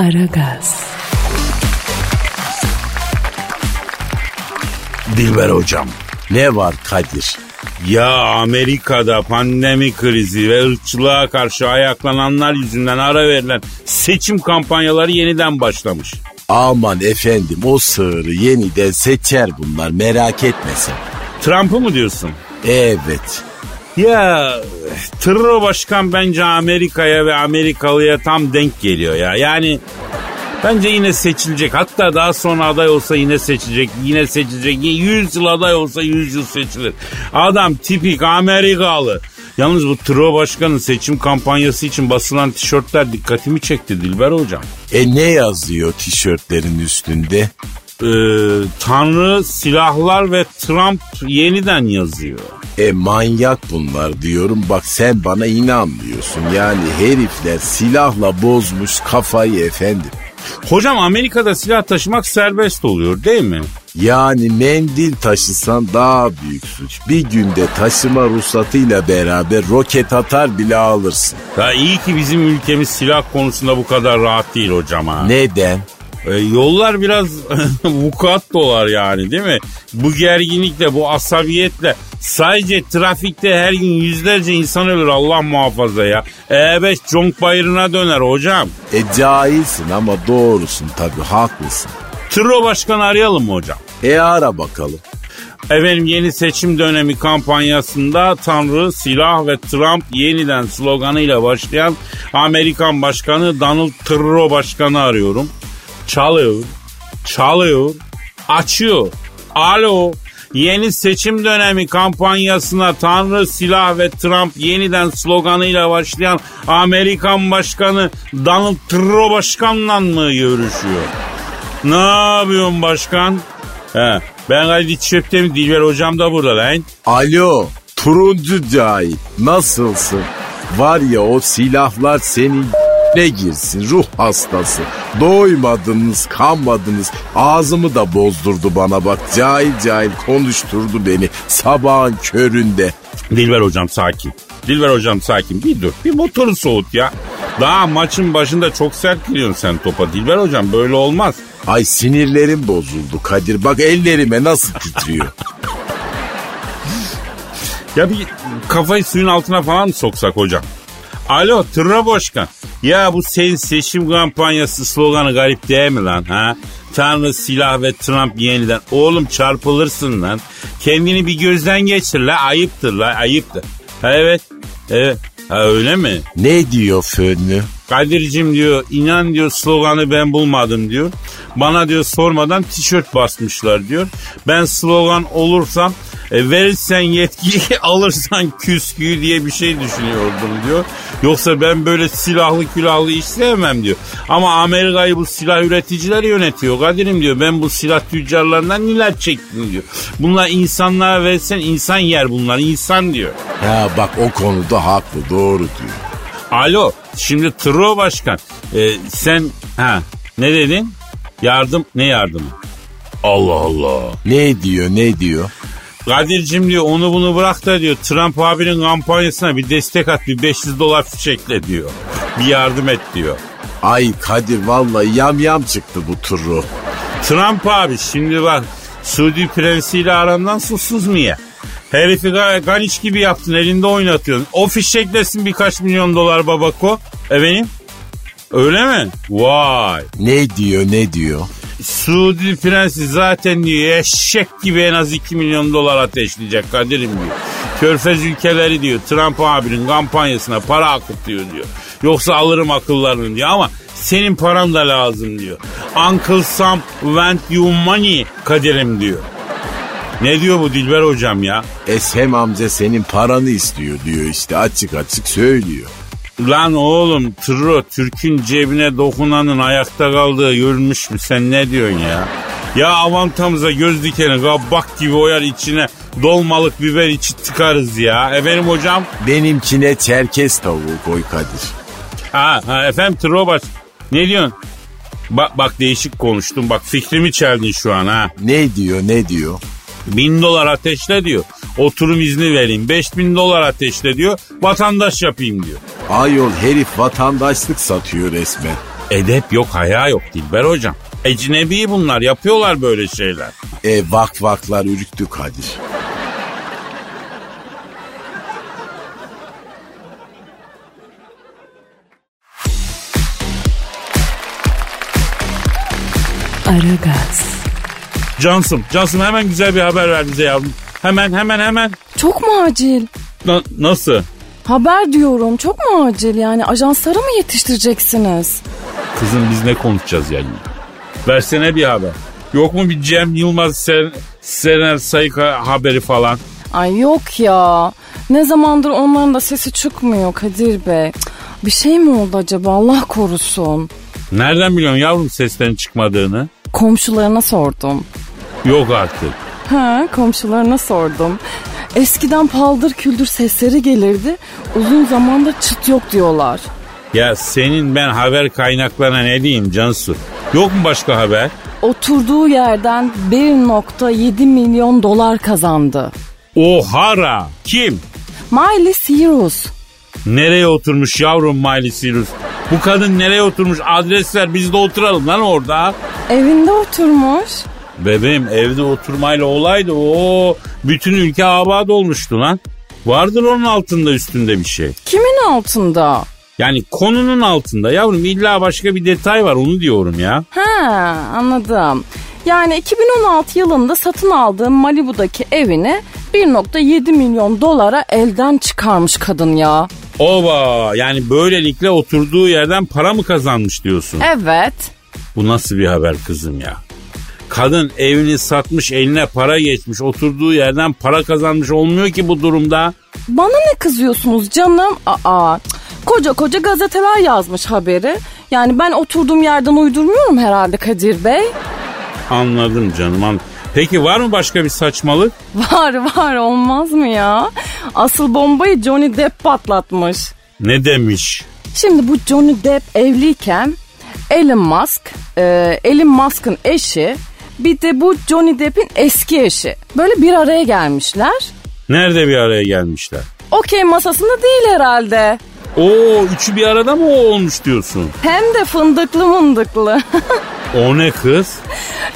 Aragaz. Dilber hocam ne var Kadir? Ya Amerika'da pandemi krizi ve ırkçılığa karşı ayaklananlar yüzünden ara verilen seçim kampanyaları yeniden başlamış. Aman efendim o sığırı yeniden seçer bunlar merak etme sen. Trump'ı mı diyorsun? Evet. Ya Tırro Başkan bence Amerika'ya ve Amerikalıya tam denk geliyor ya. Yani bence yine seçilecek. Hatta daha sonra aday olsa yine seçilecek. Yine seçilecek. 100 yıl aday olsa 100 yıl seçilir. Adam tipik Amerikalı. Yalnız bu Tırro Başkan'ın seçim kampanyası için basılan tişörtler dikkatimi çekti Dilber Hocam. E ne yazıyor tişörtlerin üstünde? Ee, Tanrı, silahlar ve Trump yeniden yazıyor. E manyak bunlar diyorum bak sen bana inanmıyorsun. Yani herifler silahla bozmuş kafayı efendim. Hocam Amerika'da silah taşımak serbest oluyor değil mi? Yani mendil taşısan daha büyük suç. Bir günde taşıma ruhsatıyla beraber roket atar bile alırsın. Ya iyi ki bizim ülkemiz silah konusunda bu kadar rahat değil hocam ha. Neden? E, yollar biraz vukuat dolar yani değil mi? Bu gerginlikle, bu asabiyetle sadece trafikte her gün yüzlerce insan ölür Allah muhafaza ya. E5 conk bayırına döner hocam. E cahilsin ama doğrusun tabii haklısın. Tırro başkanı arayalım mı hocam? E ara bakalım. Efendim yeni seçim dönemi kampanyasında Tanrı, silah ve Trump yeniden sloganıyla başlayan Amerikan Başkanı Donald Trump Başkanı arıyorum. Çalıyor, çalıyor, açıyor. Alo, yeni seçim dönemi kampanyasına Tanrı, silah ve Trump yeniden sloganıyla başlayan Amerikan Başkanı Donald Trump Başkan'la mı görüşüyor? Ne yapıyorsun başkan? He, ben Kadir Çöptemir Dilber hocam da burada lan. Alo turuncu cahil nasılsın? Var ya o silahlar senin ne girsin ruh hastası. Doymadınız kanmadınız ağzımı da bozdurdu bana bak cahil cahil konuşturdu beni sabahın köründe. Dilber hocam sakin. Dilber hocam sakin bir dur. Bir motoru soğut ya. Daha maçın başında çok sert giriyorsun sen topa. Dilber hocam böyle olmaz. Ay sinirlerim bozuldu Kadir bak ellerime nasıl titriyor. Ya bir kafayı suyun altına falan mı soksak hocam? Alo Tırra Başkan. Ya bu senin seçim kampanyası sloganı garip değil mi lan ha? Tanrı silah ve Trump yeniden. Oğlum çarpılırsın lan. Kendini bir gözden geçir la ayıptır la ayıptır. Ha, evet evet ha, öyle mi? ne diyor fönlü? Kadir'cim diyor inan diyor sloganı ben bulmadım diyor. Bana diyor sormadan tişört basmışlar diyor. Ben slogan olursam e, verirsen yetkiyi alırsan küsküyü diye bir şey düşünüyordum diyor. Yoksa ben böyle silahlı külahlı iş sevmem diyor. Ama Amerika'yı bu silah üreticiler yönetiyor Kadir'im diyor. Ben bu silah tüccarlarından neler çektim diyor. Bunlar insanlara versen insan yer bunlar insan diyor. Ya bak o konuda haklı doğru diyor. Alo şimdi Tro Başkan e, sen ha ne dedin? Yardım ne yardımı? Allah Allah. Ne diyor ne diyor? Kadir'cim diyor onu bunu bırak da diyor Trump abinin kampanyasına bir destek at bir 500 dolar fişekle diyor. Bir yardım et diyor. Ay Kadir vallahi yam yam çıktı bu turu. Trump abi şimdi bak Suudi prensiyle arandan susuz mu ya? Herifi ga- ganiç gibi yaptın elinde oynatıyorsun. O fişeklesin birkaç milyon dolar babako. Efendim? Öyle mi? Vay. Ne diyor ne diyor? Suudi prensi zaten diyor eşek gibi en az 2 milyon dolar ateşleyecek Kadir'im diyor. Körfez ülkeleri diyor Trump abinin kampanyasına para akıtıyor diyor. Yoksa alırım akıllarını diyor ama senin paran da lazım diyor. Uncle Sam want you money Kadir'im diyor. Ne diyor bu Dilber hocam ya? Eshem amca senin paranı istiyor diyor işte açık açık söylüyor. Lan oğlum Tırro Türk'ün cebine dokunanın ayakta kaldığı görülmüş mü sen ne diyorsun ya? Ya avantamıza göz dikeni kabak gibi oyar içine dolmalık biber içi tıkarız ya. Efendim hocam? Benimkine çerkez tavuğu koy Kadir. Ha, ha efendim Tırro baş. Ne diyorsun? Bak bak değişik konuştum. Bak fikrimi çeldin şu an ha. Ne diyor ne diyor? Bin dolar ateşle diyor. Oturum izni vereyim. Beş bin dolar ateşle diyor. Vatandaş yapayım diyor. Ayol herif vatandaşlık satıyor resmen. Edep yok, haya yok Dilber hocam. Ecnebi bunlar, yapıyorlar böyle şeyler. E vak vaklar ürktü Kadir. Aragaz, Cansım, Cansım hemen güzel bir haber ver bize yavrum. Hemen, hemen, hemen. Çok mu acil? Na- nasıl? Haber diyorum çok mu acil yani ajanslara mı yetiştireceksiniz? Kızım biz ne konuşacağız yani? Versene bir haber. Yok mu bir Cem Yılmaz, Ser Sener Sayıka haberi falan? Ay yok ya ne zamandır onların da sesi çıkmıyor Kadir Bey. Cık, Bir şey mi oldu acaba Allah korusun. Nereden biliyorsun yavrum seslerin çıkmadığını? Komşularına sordum. Yok artık. Ha komşularına sordum. Eskiden paldır küldür sesleri gelirdi. Uzun zamandır çıt yok diyorlar. Ya senin ben haber kaynaklarına ne diyeyim Cansu? Yok mu başka haber? Oturduğu yerden 1.7 milyon dolar kazandı. Ohara. Kim? Miley Cyrus. Nereye oturmuş yavrum Miley Cyrus? Bu kadın nereye oturmuş? Adres ver biz de oturalım lan orada. Evinde oturmuş. Bebeğim evde oturmayla olaydı o bütün ülke abad olmuştu lan. Vardır onun altında üstünde bir şey. Kimin altında? Yani konunun altında yavrum illa başka bir detay var onu diyorum ya. Ha anladım. Yani 2016 yılında satın aldığı Malibu'daki evini 1.7 milyon dolara elden çıkarmış kadın ya. Ova yani böylelikle oturduğu yerden para mı kazanmış diyorsun? Evet. Bu nasıl bir haber kızım ya? Kadın evini satmış eline para geçmiş oturduğu yerden para kazanmış olmuyor ki bu durumda. Bana ne kızıyorsunuz canım? Aa, koca koca gazeteler yazmış haberi. Yani ben oturduğum yerden uydurmuyorum herhalde Kadir Bey. Anladım canım anladım. Peki var mı başka bir saçmalık? Var var olmaz mı ya? Asıl bombayı Johnny Depp patlatmış. Ne demiş? Şimdi bu Johnny Depp evliyken Elon Musk, e, Elon Musk'ın eşi bir de bu Johnny Depp'in eski eşi. Böyle bir araya gelmişler. Nerede bir araya gelmişler? Okey masasında değil herhalde. Oo üçü bir arada mı olmuş diyorsun? Hem de fındıklı mındıklı. O ne kız?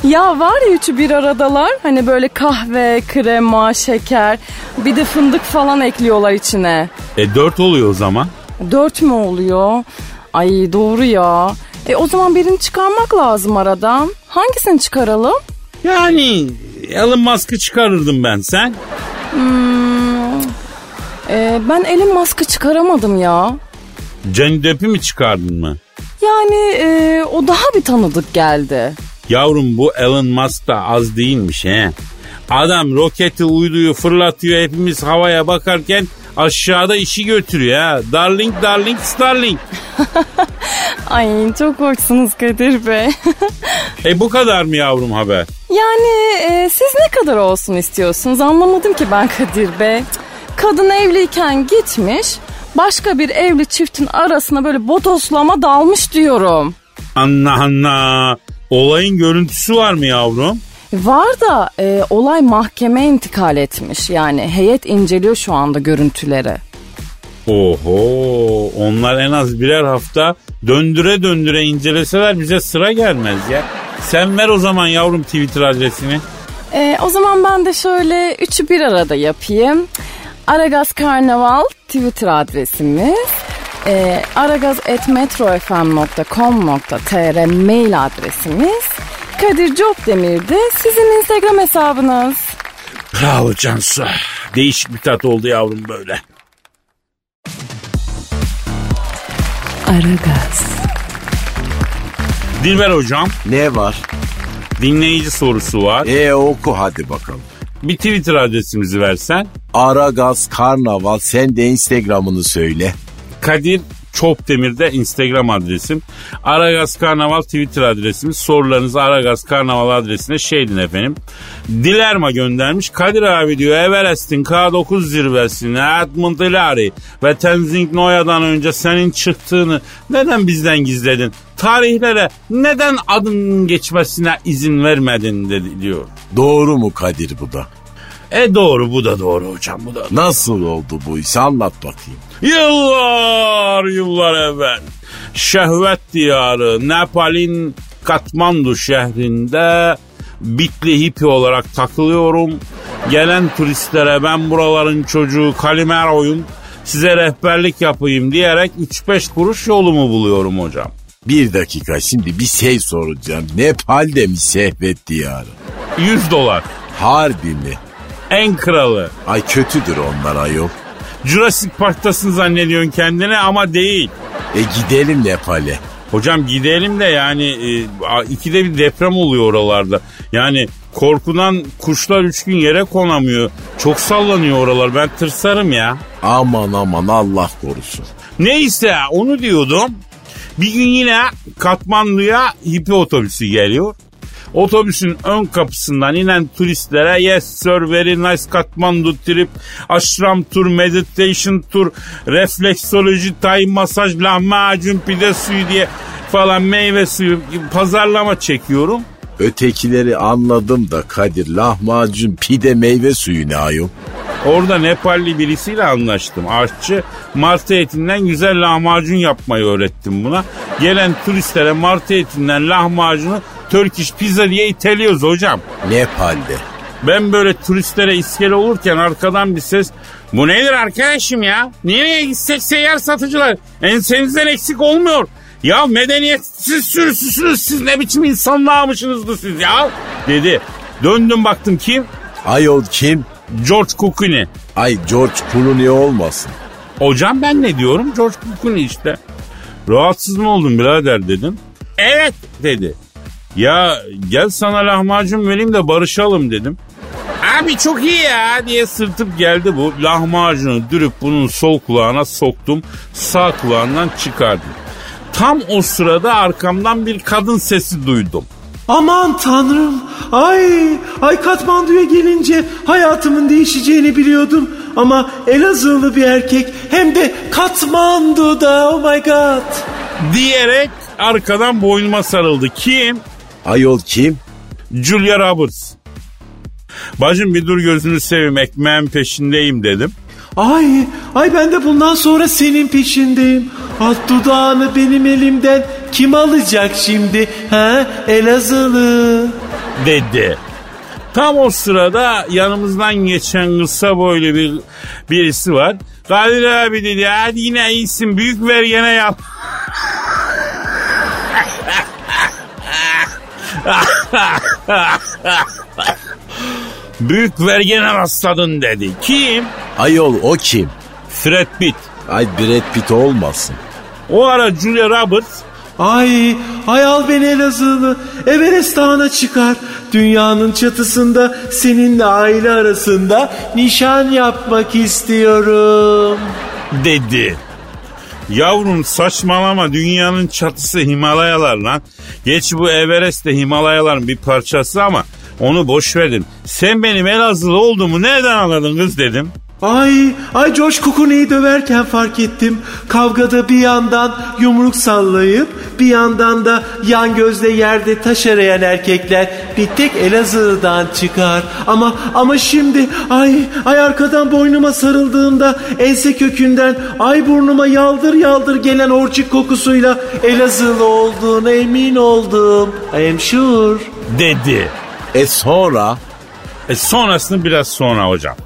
ya var ya üçü bir aradalar. Hani böyle kahve, krema, şeker. Bir de fındık falan ekliyorlar içine. E dört oluyor o zaman. Dört mü oluyor? Ay doğru ya. E o zaman birini çıkarmak lazım aradan. Hangisini çıkaralım? Yani Elon Musk'ı çıkarırdım ben sen. Hmm, e, ben Elon Musk'ı çıkaramadım ya. Johnny Depp'i mi çıkardın mı? Yani e, o daha bir tanıdık geldi. Yavrum bu Elon Musk da az değilmiş he. Adam roketi uyduyu fırlatıyor hepimiz havaya bakarken aşağıda işi götürüyor ha. Darling darling starling. Ay çok hoşsunuz Kadir Bey. E bu kadar mı yavrum haber? yani e, siz ne kadar olsun istiyorsunuz anlamadım ki ben Kadir Bey. Kadın evliyken gitmiş başka bir evli çiftin arasına böyle botoslama dalmış diyorum. Anla anla. Olayın görüntüsü var mı yavrum? Var da e, olay mahkemeye intikal etmiş yani heyet inceliyor şu anda görüntüleri. Oho onlar en az birer hafta döndüre döndüre inceleseler bize sıra gelmez ya. Sen ver o zaman yavrum Twitter adresini. E, o zaman ben de şöyle üçü bir arada yapayım. Aragaz Karnaval Twitter adresimiz. E, aragaz.metrofm.com.tr mail adresimiz. Kadir Copdemir de sizin Instagram hesabınız. Bravo Cansu. Değişik bir tat oldu yavrum böyle. Aragaz. Dilber hocam Ne var? dinleyici sorusu var. E oku hadi bakalım. Bir Twitter adresimizi versen. Aragaz Karnaval sen de Instagram'ını söyle. Kadir Çopdemir'de Instagram adresim. Aragaz Karnaval Twitter adresimiz. Sorularınızı Aragaz Karnaval adresine şeydin efendim. Dilerma göndermiş. Kadir abi diyor Everest'in K9 zirvesini Edmund Hillary ve Tenzing Noya'dan önce senin çıktığını neden bizden gizledin? Tarihlere neden adının geçmesine izin vermedin dedi diyor. Doğru mu Kadir bu da? E doğru bu da doğru hocam bu da. Nasıl oldu bu iş anlat bakayım. Yıllar yıllar evvel şehvet diyarı Nepal'in Katmandu şehrinde bitli hippi olarak takılıyorum. Gelen turistlere ben buraların çocuğu Kalimero'yum size rehberlik yapayım diyerek 3-5 kuruş yolumu buluyorum hocam. Bir dakika şimdi bir şey soracağım. Nepal'de mi şehvet diyarı? 100 dolar. Harbi mi? En kralı. Ay kötüdür onlar ayol. Jurassic Park'tasın zannediyorsun kendine ama değil. E gidelim Nepal'e. Hocam gidelim de yani e, ikide bir deprem oluyor oralarda. Yani korkudan kuşlar üç gün yere konamıyor. Çok sallanıyor oralar ben tırsarım ya. Aman aman Allah korusun. Neyse onu diyordum. Bir gün yine Katmandu'ya hippi otobüsü geliyor. Otobüsün ön kapısından inen turistlere yes sir very nice Kathmandu trip, ashram tour, meditation tour, refleksoloji, tay masaj, lahmacun, pide suyu diye falan meyve suyu pazarlama çekiyorum. Ötekileri anladım da Kadir lahmacun pide meyve suyu ne ayol? Orada Nepalli birisiyle anlaştım. Aşçı martı etinden güzel lahmacun yapmayı öğrettim buna. Gelen turistlere martı etinden lahmacunu Turkish pizza diye iteliyoruz hocam. Nepal'de. Ben böyle turistlere iskele olurken arkadan bir ses bu nedir arkadaşım ya? Nereye gitsek seyyar satıcılar ensenizden eksik olmuyor. Ya medeniyetsiz sürüsüsünüz siz ne biçim insanlarmışsınızdı siz ya dedi. Döndüm baktım kim? Ayol kim? George Clooney. Ay George Clooney olmasın. Hocam ben ne diyorum? George Clooney işte. Rahatsız mı oldun birader dedim. Evet dedi. Ya gel sana lahmacun vereyim de barışalım dedim. Abi çok iyi ya diye sırtıp geldi bu. Lahmacunu dürüp bunun sol kulağına soktum. Sağ kulağından çıkardım. Tam o sırada arkamdan bir kadın sesi duydum. Aman tanrım. Ay, ay Katmandu'ya gelince hayatımın değişeceğini biliyordum. Ama Elazığlı bir erkek hem de Katmandu'da oh my god. Diyerek arkadan boynuma sarıldı. Kim? Ayol kim? Julia Roberts. Bacım bir dur gözünü seveyim ekmeğin peşindeyim dedim. Ay, ay ben de bundan sonra senin peşindeyim. Alt dudağını benim elimden kim alacak şimdi? Ha? Elazığlı. Dedi. Tam o sırada yanımızdan geçen kısa boylu bir birisi var. Kadir abi dedi hadi yine iyisin büyük vergene yap. Büyük vergene rastladın dedi. Kim? Ayol o kim? Fred Pitt. Ay Brad Pitt olmasın. O ara Julia Roberts Ay, ay al beni Elazığlı. Everest Dağı'na çıkar. Dünyanın çatısında seninle aile arasında nişan yapmak istiyorum. dedi. Yavrum saçmalama dünyanın çatısı Himalayalar lan. Geç bu Everest de Himalayaların bir parçası ama onu boş verdin. Sen benim Elazığlı olduğumu nereden anladın kız dedim. Ay, ay George Clooney'i döverken fark ettim. Kavgada bir yandan yumruk sallayıp bir yandan da yan gözle yerde taş arayan erkekler bir tek Elazığ'dan çıkar. Ama ama şimdi ay ay arkadan boynuma sarıldığımda ense kökünden ay burnuma yaldır yaldır gelen orçik kokusuyla Elazığlı olduğuna emin oldum. I am sure. Dedi. E sonra? E sonrasını biraz sonra hocam.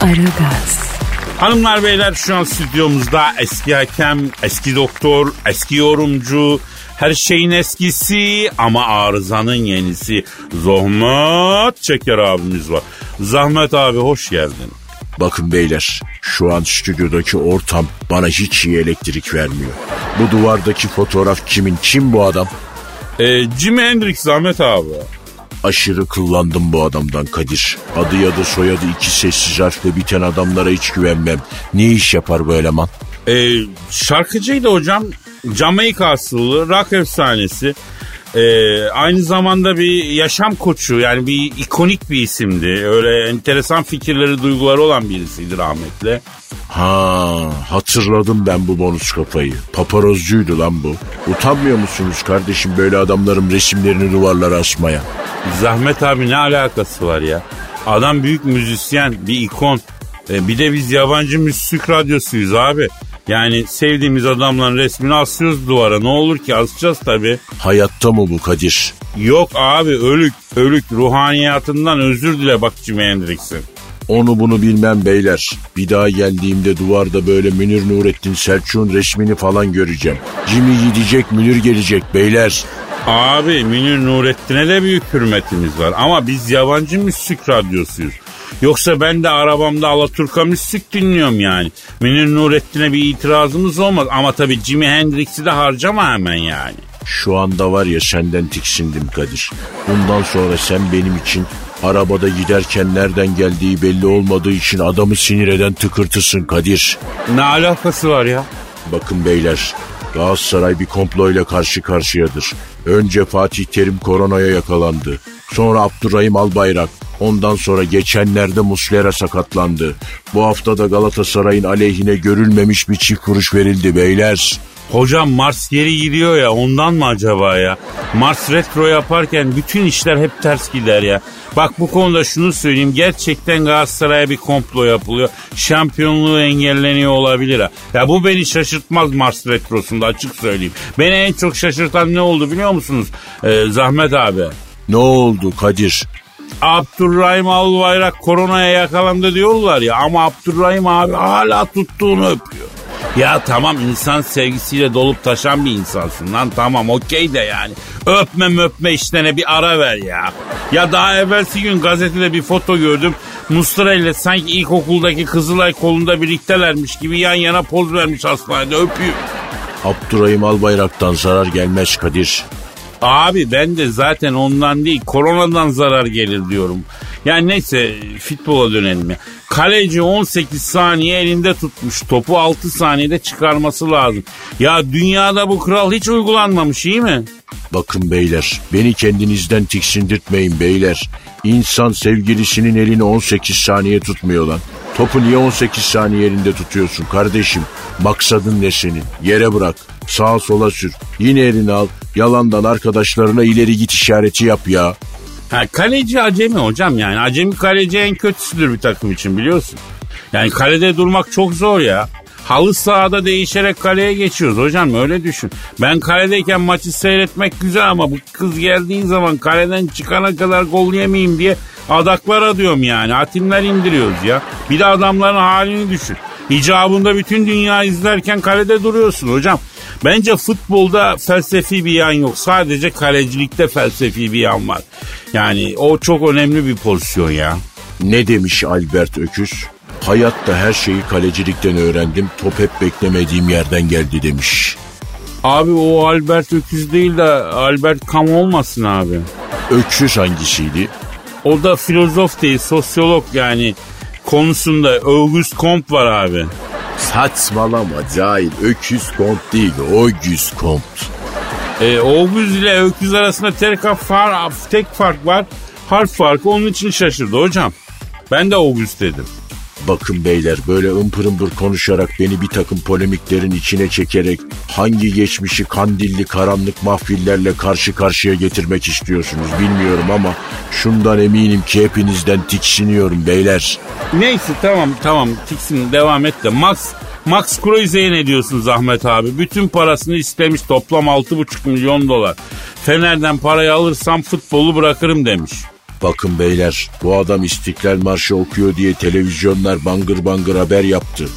Aragaz, Hanımlar beyler şu an stüdyomuzda eski hakem, eski doktor, eski yorumcu, her şeyin eskisi ama arızanın yenisi Zahmet Çeker abimiz var. Zahmet abi hoş geldin. Bakın beyler şu an stüdyodaki ortam bana hiç iyi elektrik vermiyor. Bu duvardaki fotoğraf kimin? Kim bu adam? E, Jimi Hendrix Zahmet abi. Aşırı kullandım bu adamdan Kadir. Adı ya da soyadı iki sessiz harfle biten adamlara hiç güvenmem. Ne iş yapar bu eleman? E, şarkıcıydı hocam. Jamaika asıllı, rock efsanesi. E, aynı zamanda bir yaşam koçu yani bir ikonik bir isimdi. Öyle enteresan fikirleri, duyguları olan birisiydi rahmetli. Ha hatırladım ben bu bonus kafayı. Paparozcuydu lan bu. Utanmıyor musunuz kardeşim böyle adamların resimlerini duvarlara asmaya? Zahmet abi ne alakası var ya? Adam büyük müzisyen, bir ikon. E, bir de biz yabancı müzik radyosuyuz abi. Yani sevdiğimiz adamların resmini asıyoruz duvara. Ne olur ki asacağız tabii. Hayatta mı bu Kadir? Yok abi ölük ölük ruhaniyatından özür dile bak Jimi Hendrix'in. Onu bunu bilmem beyler. Bir daha geldiğimde duvarda böyle Münir Nurettin Selçuk'un resmini falan göreceğim. Jimmy gidecek Münir gelecek beyler. Abi Münir Nurettin'e de büyük hürmetimiz var. Ama biz yabancı müzik radyosuyuz. Yoksa ben de arabamda Alaturka müzik dinliyorum yani. Münir Nurettin'e bir itirazımız olmaz. Ama tabii Jimi Hendrix'i de harcama hemen yani. Şu anda var ya senden tiksindim Kadir. Bundan sonra sen benim için arabada giderken nereden geldiği belli olmadığı için adamı sinir eden tıkırtısın Kadir. Ne alakası var ya? Bakın beyler Galatasaray bir komployla karşı karşıyadır. Önce Fatih Terim koronaya yakalandı. Sonra Abdurrahim Albayrak. Ondan sonra geçenlerde Muslera sakatlandı. Bu hafta da Galatasaray'ın aleyhine görülmemiş bir çift kuruş verildi beyler. Hocam Mars geri gidiyor ya ondan mı acaba ya? Mars retro yaparken bütün işler hep ters gider ya. Bak bu konuda şunu söyleyeyim. Gerçekten Galatasaray'a bir komplo yapılıyor. Şampiyonluğu engelleniyor olabilir ha. Ya bu beni şaşırtmaz Mars retrosunda açık söyleyeyim. Beni en çok şaşırtan ne oldu biliyor musunuz? Ee, Zahmet abi. Ne oldu Kadir? Abdurrahim Albayrak koronaya yakalandı diyorlar ya ama Abdurrahim abi hala tuttuğunu öpüyor. Ya tamam insan sevgisiyle dolup taşan bir insansın lan tamam okey de yani. Öpme öpme işlerine bir ara ver ya. Ya daha evvelsi gün gazetede bir foto gördüm. Mustra ile sanki ilkokuldaki Kızılay kolunda birliktelermiş gibi yan yana poz vermiş hastanede öpüyor. Abdurrahim Albayrak'tan zarar gelmez Kadir. Abi ben de zaten ondan değil koronadan zarar gelir diyorum. Yani neyse futbola dönelim ya. Kaleci 18 saniye elinde tutmuş. Topu 6 saniyede çıkarması lazım. Ya dünyada bu kural hiç uygulanmamış iyi mi? Bakın beyler beni kendinizden tiksindirtmeyin beyler. İnsan sevgilisinin elini 18 saniye tutmuyor lan. Topu niye 18 saniye elinde tutuyorsun kardeşim? Maksadın ne senin? Yere bırak. Sağa sola sür. Yine elini al. Yalandan arkadaşlarına ileri git işareti yap ya. Ha, kaleci acemi hocam yani. Acemi kaleci en kötüsüdür bir takım için biliyorsun. Yani kalede durmak çok zor ya. Halı sahada değişerek kaleye geçiyoruz hocam öyle düşün. Ben kaledeyken maçı seyretmek güzel ama bu kız geldiği zaman kaleden çıkana kadar gol yemeyeyim diye adaklar adıyorum yani. Atimler indiriyoruz ya. Bir de adamların halini düşün. İcabında bütün dünya izlerken kalede duruyorsun hocam. Bence futbolda felsefi bir yan yok. Sadece kalecilikte felsefi bir yan var. Yani o çok önemli bir pozisyon ya. Ne demiş Albert Öküz? Hayatta her şeyi kalecilikten öğrendim. Top hep beklemediğim yerden geldi demiş. Abi o Albert Öküz değil de Albert Kam olmasın abi. Öküz hangisiydi? O da filozof değil sosyolog yani konusunda Auguste Comte var abi. Saçmalama cahil. Öküz kont değil. Öküz kont. E, Auguste ile öküz arasında tek, far, tek fark var. Harf farkı onun için şaşırdı hocam. Ben de Auguste dedim. Bakın beyler böyle ımpır ımpır konuşarak beni bir takım polemiklerin içine çekerek hangi geçmişi kandilli karanlık mahfillerle karşı karşıya getirmek istiyorsunuz bilmiyorum ama şundan eminim ki hepinizden tiksiniyorum beyler. Neyse tamam tamam tiksin devam et de Max Max Kreuze'ye ne diyorsun Zahmet abi? Bütün parasını istemiş toplam 6,5 milyon dolar. Fener'den parayı alırsam futbolu bırakırım demiş. Bakın beyler bu adam İstiklal Marşı okuyor diye televizyonlar bangır bangır haber yaptı.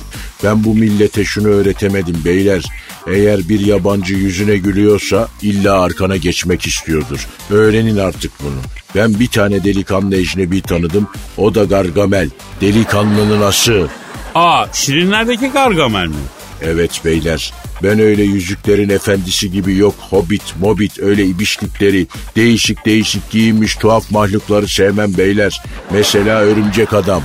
Ben bu millete şunu öğretemedim beyler. Eğer bir yabancı yüzüne gülüyorsa illa arkana geçmek istiyordur. Öğrenin artık bunu. Ben bir tane delikanlı ecnebi tanıdım. O da Gargamel. Delikanlının ası. Aa Şirinler'deki Gargamel mi? Evet beyler ben öyle yüzüklerin efendisi gibi yok hobbit mobit öyle ibişlikleri değişik değişik giyinmiş tuhaf mahlukları sevmem beyler. Mesela örümcek adam.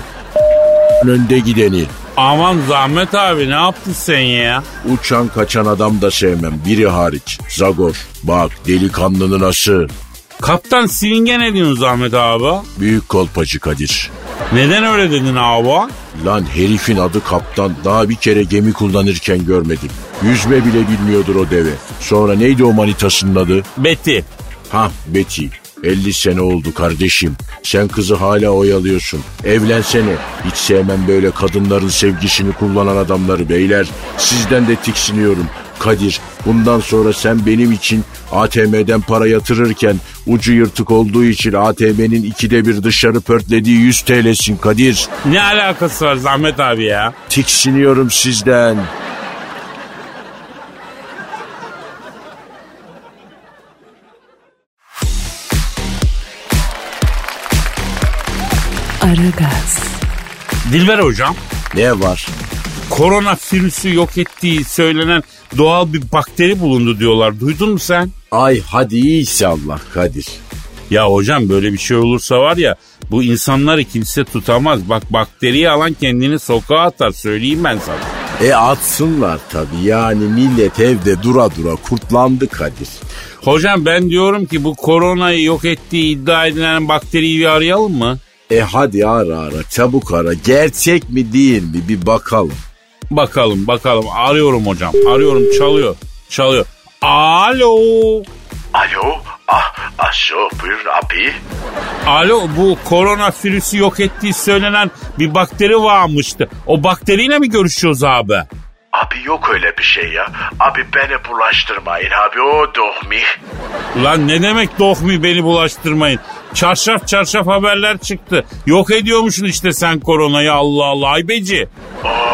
Önde gideni. Aman Zahmet abi ne yaptın sen ya? Uçan kaçan adam da sevmem biri hariç. Zagor bak delikanlının ası. Kaptan Swing'e ne diyorsun Zahmet abi? Büyük kolpacı Kadir. Neden öyle dedin abi? Lan herifin adı kaptan daha bir kere gemi kullanırken görmedim. Yüzme bile bilmiyordur o deve. Sonra neydi o manitasının adı? Betty. Ha Betty. 50 sene oldu kardeşim. Sen kızı hala oyalıyorsun. Evlensene. Hiç sevmem böyle kadınların sevgisini kullanan adamları beyler. Sizden de tiksiniyorum. Kadir bundan sonra sen benim için ATM'den para yatırırken ucu yırtık olduğu için ATM'nin ikide bir dışarı pörtlediği 100 TL'sin Kadir. Ne alakası var Zahmet abi ya? Tiksiniyorum sizden. Aragaz, Dilber hocam. Ne var? Korona virüsü yok ettiği söylenen doğal bir bakteri bulundu diyorlar. Duydun mu sen? Ay hadi inşallah Kadir. Ya hocam böyle bir şey olursa var ya bu insanları kimse tutamaz. Bak bakteriyi alan kendini sokağa atar söyleyeyim ben sana. E atsınlar tabii yani millet evde dura dura kurtlandı Kadir. Hocam ben diyorum ki bu koronayı yok ettiği iddia edilen bakteriyi bir arayalım mı? E hadi ara ara çabuk ara gerçek mi değil mi bir bakalım. Bakalım bakalım arıyorum hocam arıyorum çalıyor çalıyor. Alo. Alo ah aşo buyur abi. Alo bu korona virüsü yok ettiği söylenen bir bakteri varmıştı. O bakteriyle mi görüşüyoruz abi? Abi yok öyle bir şey ya. Abi beni bulaştırmayın abi o dohmi. Lan ne demek dohmi beni bulaştırmayın. Çarşaf çarşaf haberler çıktı. Yok ediyormuşsun işte sen koronayı Allah Allah aybeci. Oh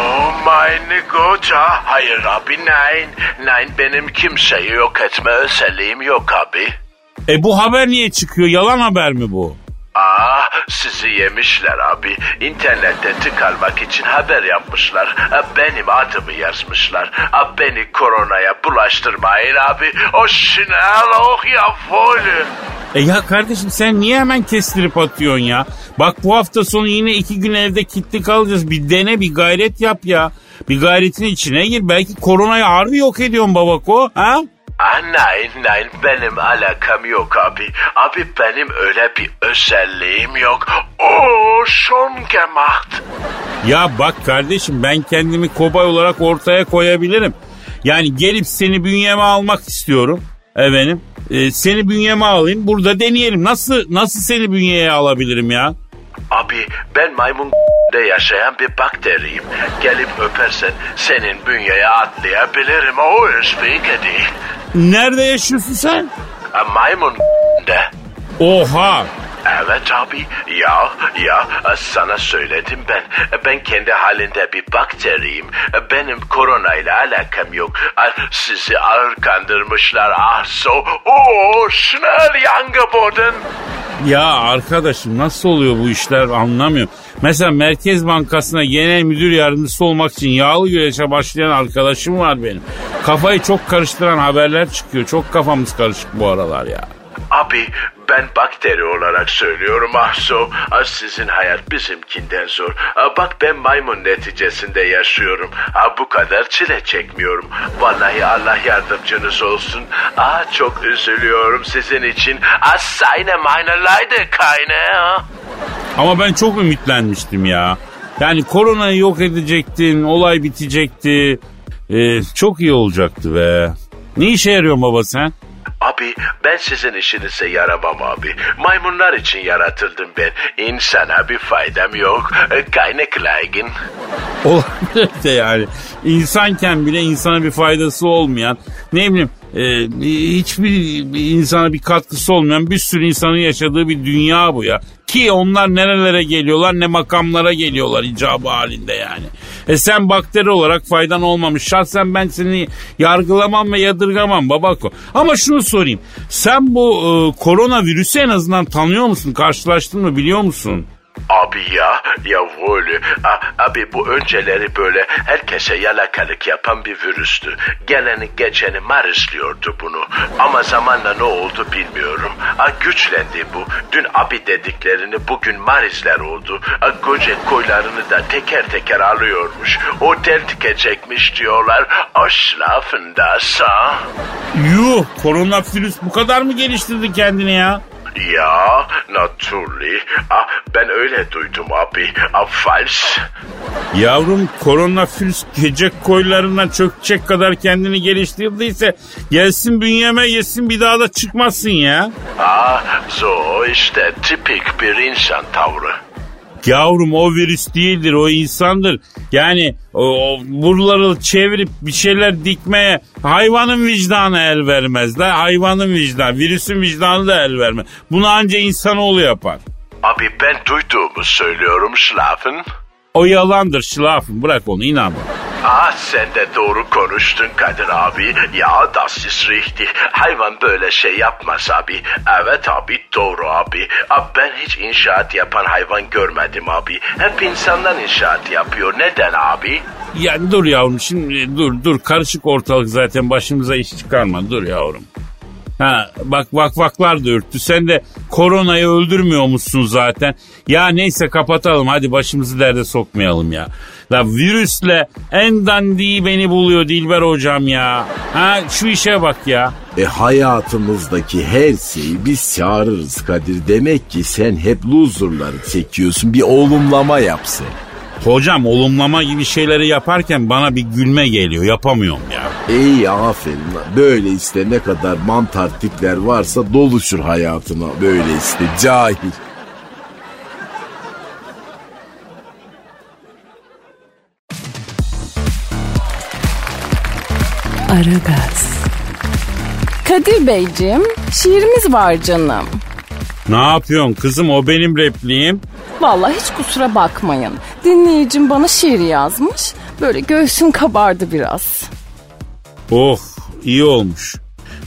Gott ah, hayır abi nein. Nein benim kimseyi yok etme özelliğim yok abi. E bu haber niye çıkıyor? Yalan haber mi bu? Ah sizi yemişler abi. İnternette tıkalmak için haber yapmışlar. Benim adımı yazmışlar. Beni koronaya bulaştırmayın abi. O schnell oh ya voll. E ya kardeşim sen niye hemen kestirip atıyorsun ya? Bak bu hafta sonu yine iki gün evde kilitli kalacağız. Bir dene bir gayret yap ya. Bir gayretin içine gir. Belki koronayı harbi yok ediyorsun babako. Ha? Nein nein benim alakam yok abi. Abi benim öyle bir özelliğim yok. Oh schon gemacht. Ya bak kardeşim ben kendimi kobay olarak ortaya koyabilirim. Yani gelip seni bünyeme almak istiyorum. Efendim. e, seni bünyeme alayım. Burada deneyelim. Nasıl nasıl seni bünyeye alabilirim ya? Abi ben maymun de yaşayan bir bakteriyim. Gelip öpersen senin bünyeye atlayabilirim. O üstlük değil. Nerede yaşıyorsun sen? Ha, Maymun de. Oha. Evet abi ya ya sana söyledim ben. Ben kendi halinde bir bakteriyim. Benim koronayla alakam yok. Sizi ağır kandırmışlar. Ah so. Oh schnell Yangeboden. Ya arkadaşım nasıl oluyor bu işler anlamıyorum. Mesela Merkez Bankası'na genel müdür yardımcısı olmak için yağlı güreşe başlayan arkadaşım var benim. Kafayı çok karıştıran haberler çıkıyor. Çok kafamız karışık bu aralar ya. Abi ben bakteri olarak söylüyorum Ahso. Ah, Sizin hayat bizimkinden zor. Ah, Bak ben maymun neticesinde yaşıyorum. Ah, Bu kadar çile çekmiyorum. Vallahi Allah yardımcınız olsun. Ah çok üzülüyorum sizin için. Ah Leide keine. ah. Ama ben çok ümitlenmiştim ya. Yani koronayı yok edecektin, olay bitecekti. Ee, çok iyi olacaktı be. Ne işe yarıyorsun baba sen? Abi ben sizin işinize yaramam abi. Maymunlar için yaratıldım ben. İnsana bir faydam yok. Keine Kleigen. Olabilir de yani. İnsanken bile insana bir faydası olmayan, ne bileyim e, hiçbir insana bir katkısı olmayan bir sürü insanın yaşadığı bir dünya bu ya. Ki onlar nerelere geliyorlar ne makamlara geliyorlar icabı halinde yani. E sen bakteri olarak faydan olmamış. Şahsen ben seni yargılamam ve yadırgamam babako. Ama şunu sorayım. Sen bu e, koronavirüsü en azından tanıyor musun? Karşılaştın mı biliyor musun? Abi ya, ya. A- Abi bu önceleri böyle herkese yalakalık yapan bir virüstü. Geleni geçeni marisliyordu bunu. Ama zamanla ne oldu bilmiyorum. A, güçlendi bu. Dün abi dediklerini bugün marisler oldu. A, Gocek koylarını da teker teker alıyormuş. Otel dikecekmiş diyorlar. Aşlafın da sağ. Yuh koronavirüs bu kadar mı geliştirdi kendini ya? Ya, naturally. Ah, ben öyle duydum abi. Ah, fals. Yavrum koronavirüs gece koylarına çökecek kadar kendini geliştirdiyse gelsin bünyeme yesin bir daha da çıkmasın ya. Ah, so işte tipik bir insan tavrı. Yavrum o virüs değildir o insandır. Yani o, buraları çevirip bir şeyler dikmeye hayvanın vicdanı el vermez. Da hayvanın vicdanı, virüsün vicdanı da el vermez. Bunu anca insanoğlu yapar. Abi ben duyduğumu söylüyorum Schlafen. O yalandır şılafın bırak onu inanma. Ah sen de doğru konuştun Kadir abi. Ya das ist richtig. Hayvan böyle şey yapmaz abi. Evet abi doğru abi. Abi ben hiç inşaat yapan hayvan görmedim abi. Hep insanlar inşaat yapıyor. Neden abi? Ya dur yavrum şimdi dur dur karışık ortalık zaten başımıza iş çıkarma dur yavrum. Ha bak vakvaklar da ürktü. Sen de koronayı öldürmüyor musun zaten? Ya neyse kapatalım hadi başımızı derde sokmayalım ya. La virüsle en dandiği beni buluyor Dilber hocam ya. Ha şu işe bak ya. E hayatımızdaki her şeyi biz çağırırız Kadir. Demek ki sen hep loserları çekiyorsun. Bir olumlama yapsın. Hocam olumlama gibi şeyleri yaparken bana bir gülme geliyor. Yapamıyorum ya. İyi aferin. Böyle işte ne kadar mantar tipler varsa doluşur hayatına. Böyle işte cahil. Aragaz. Kadir Beyciğim, şiirimiz var canım. Ne yapıyorsun kızım o benim repliğim. Vallahi hiç kusura bakmayın. Dinleyicim bana şiir yazmış. Böyle göğsüm kabardı biraz. Oh iyi olmuş.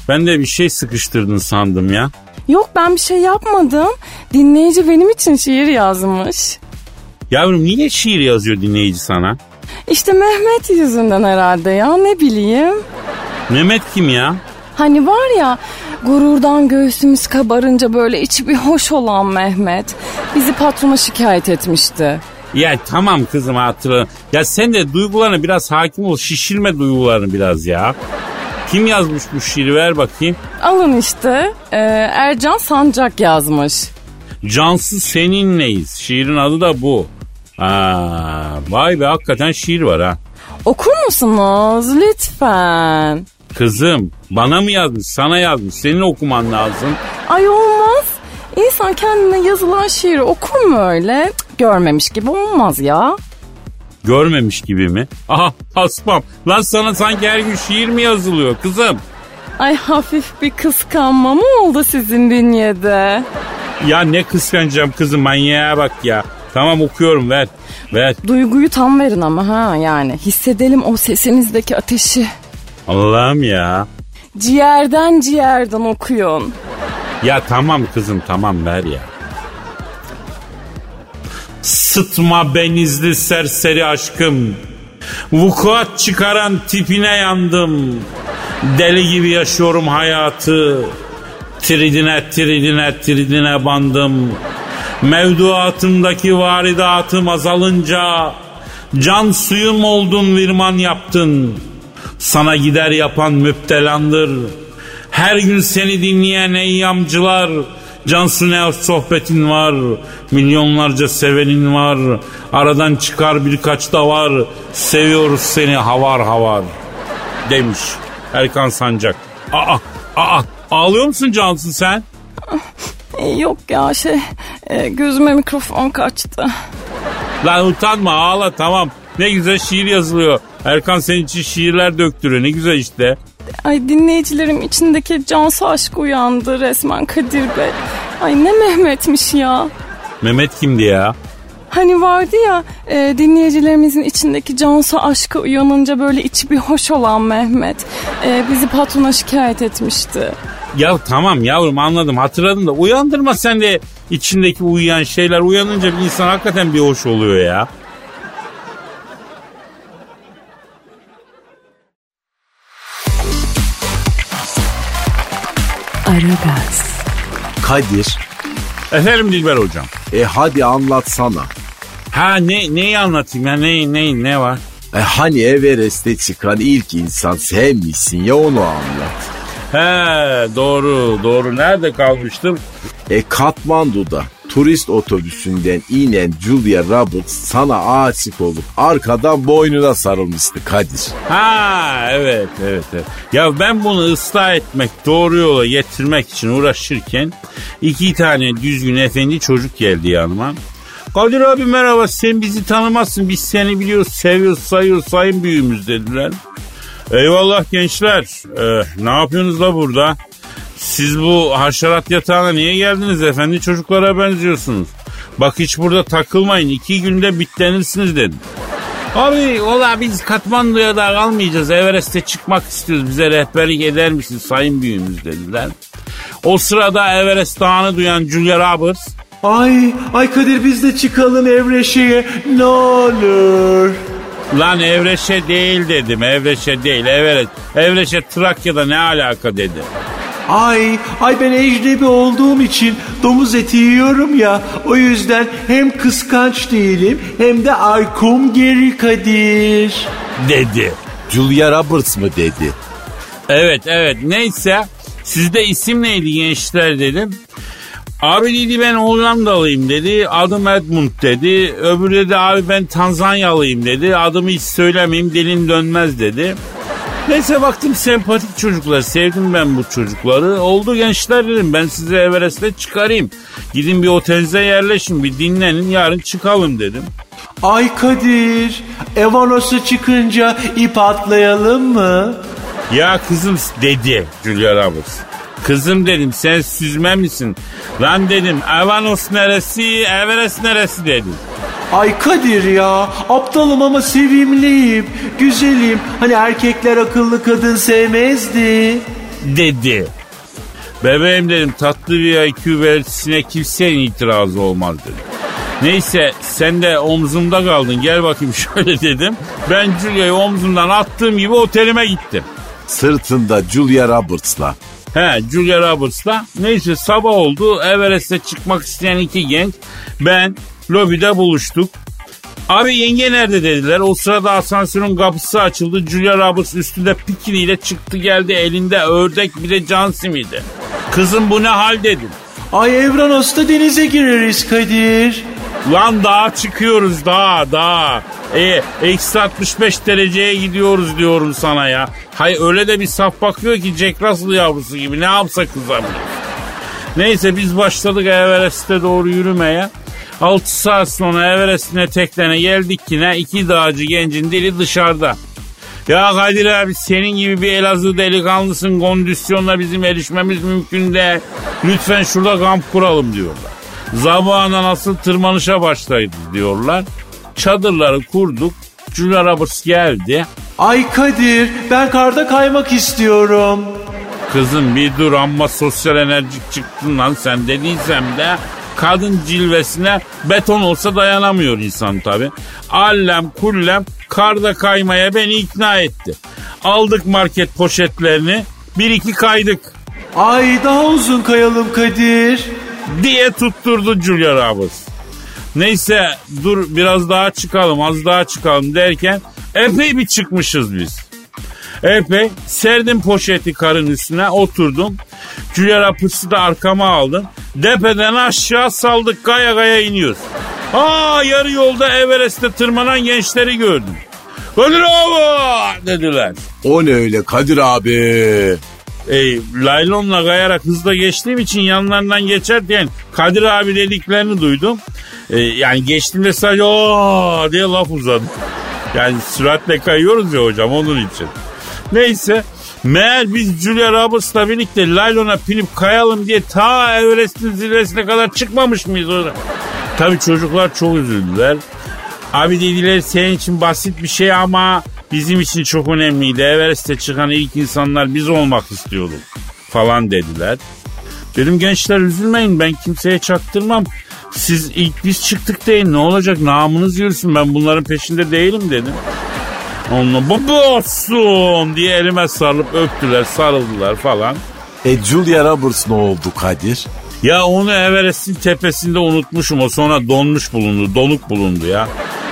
Ben de bir şey sıkıştırdın sandım ya. Yok ben bir şey yapmadım. Dinleyici benim için şiir yazmış. Yavrum niye şiir yazıyor dinleyici sana? İşte Mehmet yüzünden herhalde ya ne bileyim. Mehmet kim ya? Hani var ya gururdan göğsümüz kabarınca böyle içi bir hoş olan Mehmet. Bizi patrona şikayet etmişti. Ya tamam kızım hatırla. Ya sen de duygularına biraz hakim ol. Şişirme duygularını biraz ya. Kim yazmış bu şiiri ver bakayım. Alın işte e, Ercan Sancak yazmış. Cansız seninleyiz. Şiirin adı da bu. Aa, vay be hakikaten şiir var ha. Okur musunuz lütfen? Kızım bana mı yazmış sana yazmış senin okuman lazım. Ay olmaz. İnsan kendine yazılan şiiri okur mu öyle? Cık, Görmemiş gibi olmaz ya. Görmemiş gibi mi? Aha haspam. Lan sana sanki her gün şiir mi yazılıyor kızım? Ay hafif bir kıskanma mı oldu sizin bünyede? Ya ne kıskanacağım kızım manyağa bak ya. Tamam okuyorum ver. Ver. Duyguyu tam verin ama ha yani. Hissedelim o sesinizdeki ateşi. Allah'ım ya. Ciğerden ciğerden okuyun. Ya tamam kızım tamam ver ya. Sıtma benizli serseri aşkım. Vukuat çıkaran tipine yandım. Deli gibi yaşıyorum hayatı. Tridine tridine tridine bandım. Mevduatımdaki varidatım azalınca can suyum oldun virman yaptın. Sana gider yapan müptelandır. Her gün seni dinleyen eyyamcılar. Cansu ne sohbetin var. Milyonlarca sevenin var. Aradan çıkar birkaç da var. Seviyoruz seni havar havar. Demiş Erkan Sancak. Aa, aa, ağlıyor musun Cansu sen? Yok ya şey e, gözüme mikrofon kaçtı. Lan utanma ağla tamam. Ne güzel şiir yazılıyor. Erkan senin için şiirler döktürüyor. Ne güzel işte. Ay dinleyicilerim içindeki Cansu aşkı uyandı resmen Kadir Bey. Ay ne Mehmet'miş ya. Mehmet kimdi ya? Hani vardı ya e, dinleyicilerimizin içindeki Cansu aşkı uyanınca böyle içi bir hoş olan Mehmet. E, bizi patrona şikayet etmişti. Ya tamam yavrum anladım hatırladım da uyandırma sen de içindeki uyuyan şeyler uyanınca bir insan hakikaten bir hoş oluyor ya. Kadir, Efendim Dilber hocam. e hadi anlatsana. Ha ne neyi anlatayım ya ne ne ne var? E hani Everest'te çıkan ilk insan sen misin ya onu anlat. He doğru doğru nerede kalmıştım? E Katmandu'da turist otobüsünden inen Julia Roberts sana aşık olup arkadan boynuna sarılmıştı Kadir. Ha evet evet evet. Ya ben bunu ıslah etmek doğru yola getirmek için uğraşırken iki tane düzgün efendi çocuk geldi yanıma. Kadir abi merhaba sen bizi tanımazsın biz seni biliyoruz seviyoruz sayıyoruz sayın büyüğümüz dediler. Eyvallah gençler ee, ne yapıyorsunuz da burada? Siz bu haşerat yatağına niye geldiniz efendi çocuklara benziyorsunuz. Bak hiç burada takılmayın iki günde bitlenirsiniz dedim. Abi ola biz Katmandu'ya da kalmayacağız. Everest'e çıkmak istiyoruz. Bize rehberlik eder misin sayın büyüğümüz dediler. O sırada Everest dağını duyan Julia Roberts Ay, ay Kadir biz de çıkalım Evreşe'ye ne olur. Lan Evreşe değil dedim. Evreşe değil. Everest. Evreşe Trakya'da ne alaka dedi. Ay, ay ben ecnebi olduğum için domuz eti yiyorum ya. O yüzden hem kıskanç değilim hem de arkum geri Kadir. Dedi. Julia Roberts mı dedi? Evet evet neyse sizde isim neydi gençler dedim. Abi dedi ben Hollandalıyım dedi. Adım Edmund dedi. Öbürü dedi abi ben Tanzanyalıyım dedi. Adımı hiç söylemeyeyim dilin dönmez dedi. Neyse baktım sempatik çocuklar. Sevdim ben bu çocukları. Oldu gençler dedim. Ben sizi Everest'e çıkarayım. Gidin bir otelinize yerleşin. Bir dinlenin. Yarın çıkalım dedim. Ay Kadir, Evanos'a çıkınca ip atlayalım mı? Ya kızım dedi Julia Roberts. Kızım dedim sen süzme misin? Lan dedim Avanos neresi Everest neresi dedim. Ay Kadir ya, aptalım ama sevimliyim, güzelim. Hani erkekler akıllı kadın sevmezdi. Dedi. Bebeğim dedim tatlı bir IQ belirtisine kimsenin itirazı olmaz dedim. Neyse sen de omzumda kaldın gel bakayım şöyle dedim. Ben Julia'yı omzumdan attığım gibi otelime gittim. Sırtında Julia Roberts'la. He Julia Roberts'la. Neyse sabah oldu. Everest'e çıkmak isteyen iki genç. Ben lobide buluştuk. Abi yenge nerede dediler. O sırada asansörün kapısı açıldı. Julia Roberts üstünde pikiniyle çıktı geldi. Elinde ördek bir de can simidi. Kızım bu ne hal dedim. Ay Evranos'ta denize gireriz Kadir. Lan dağa çıkıyoruz dağa dağa. E, eksi 65 dereceye gidiyoruz diyorum sana ya. Hay öyle de bir saf bakıyor ki Jack Russell yavrusu gibi ne yapsa kızamıyor. Neyse biz başladık Everest'e doğru yürümeye. 6 saat sonra Everest'in eteklerine geldik yine iki dağcı gencin dili dışarıda. Ya Kadir abi senin gibi bir Elazığ delikanlısın kondisyonla bizim erişmemiz mümkün değil. Lütfen şurada kamp kuralım diyorlar. Zabağına nasıl tırmanışa başlaydı diyorlar. Çadırları kurduk. Julia Roberts geldi. Ay Kadir ben karda kaymak istiyorum. Kızım bir dur amma sosyal enerjik çıktın lan sen dediysem de kadın cilvesine beton olsa dayanamıyor insan tabi. Allem kullem karda kaymaya beni ikna etti. Aldık market poşetlerini bir iki kaydık Ay daha uzun kayalım Kadir. Diye tutturdu Julia Roberts. Neyse dur biraz daha çıkalım az daha çıkalım derken epey bir çıkmışız biz. Epey serdim poşeti karın üstüne oturdum. Julia Roberts'ı da arkama aldım. Depeden aşağı saldık gaya gaya iniyoruz. Aa yarı yolda Everest'te tırmanan gençleri gördüm. Kadir abi dediler. O ne öyle Kadir abi? E, laylonla kayarak hızla geçtiğim için yanlarından geçerken Kadir abi dediklerini duydum. E, yani geçtiğimde sadece o diye laf uzadı. Yani süratle kayıyoruz ya hocam onun için. Neyse meğer biz Julia Roberts'la birlikte laylona pinip kayalım diye ta Everest'in zirvesine kadar çıkmamış mıyız orada? Tabii çocuklar çok üzüldüler. Abi dediler senin için basit bir şey ama bizim için çok önemliydi. Everest'e çıkan ilk insanlar biz olmak istiyorduk falan dediler. Dedim gençler üzülmeyin ben kimseye çaktırmam. Siz ilk biz çıktık deyin ne olacak namınız yürüsün ben bunların peşinde değilim dedim. Onunla babasın diye elime sarılıp öptüler sarıldılar falan. E Julia Roberts ne oldu Kadir? Ya onu Everest'in tepesinde unutmuşum o sonra donmuş bulundu donuk bulundu ya.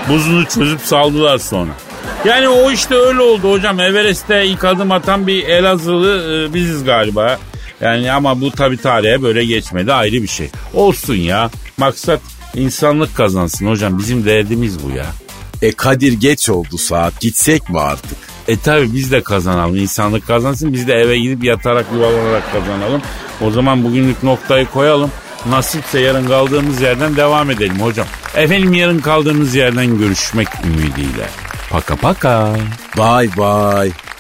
Buzunu çözüp saldılar sonra. Yani o işte öyle oldu hocam. Everest'te ilk adım atan bir Elazığlı e, biziz galiba. Yani ama bu tabi tarihe böyle geçmedi ayrı bir şey. Olsun ya. Maksat insanlık kazansın hocam. Bizim derdimiz bu ya. E Kadir geç oldu saat gitsek mi artık? E tabi biz de kazanalım. İnsanlık kazansın. Biz de eve gidip yatarak yuvalanarak kazanalım. O zaman bugünlük noktayı koyalım. Nasipse yarın kaldığımız yerden devam edelim hocam. Efendim yarın kaldığımız yerden görüşmek ümidiyle. Paka paka. Bye bye.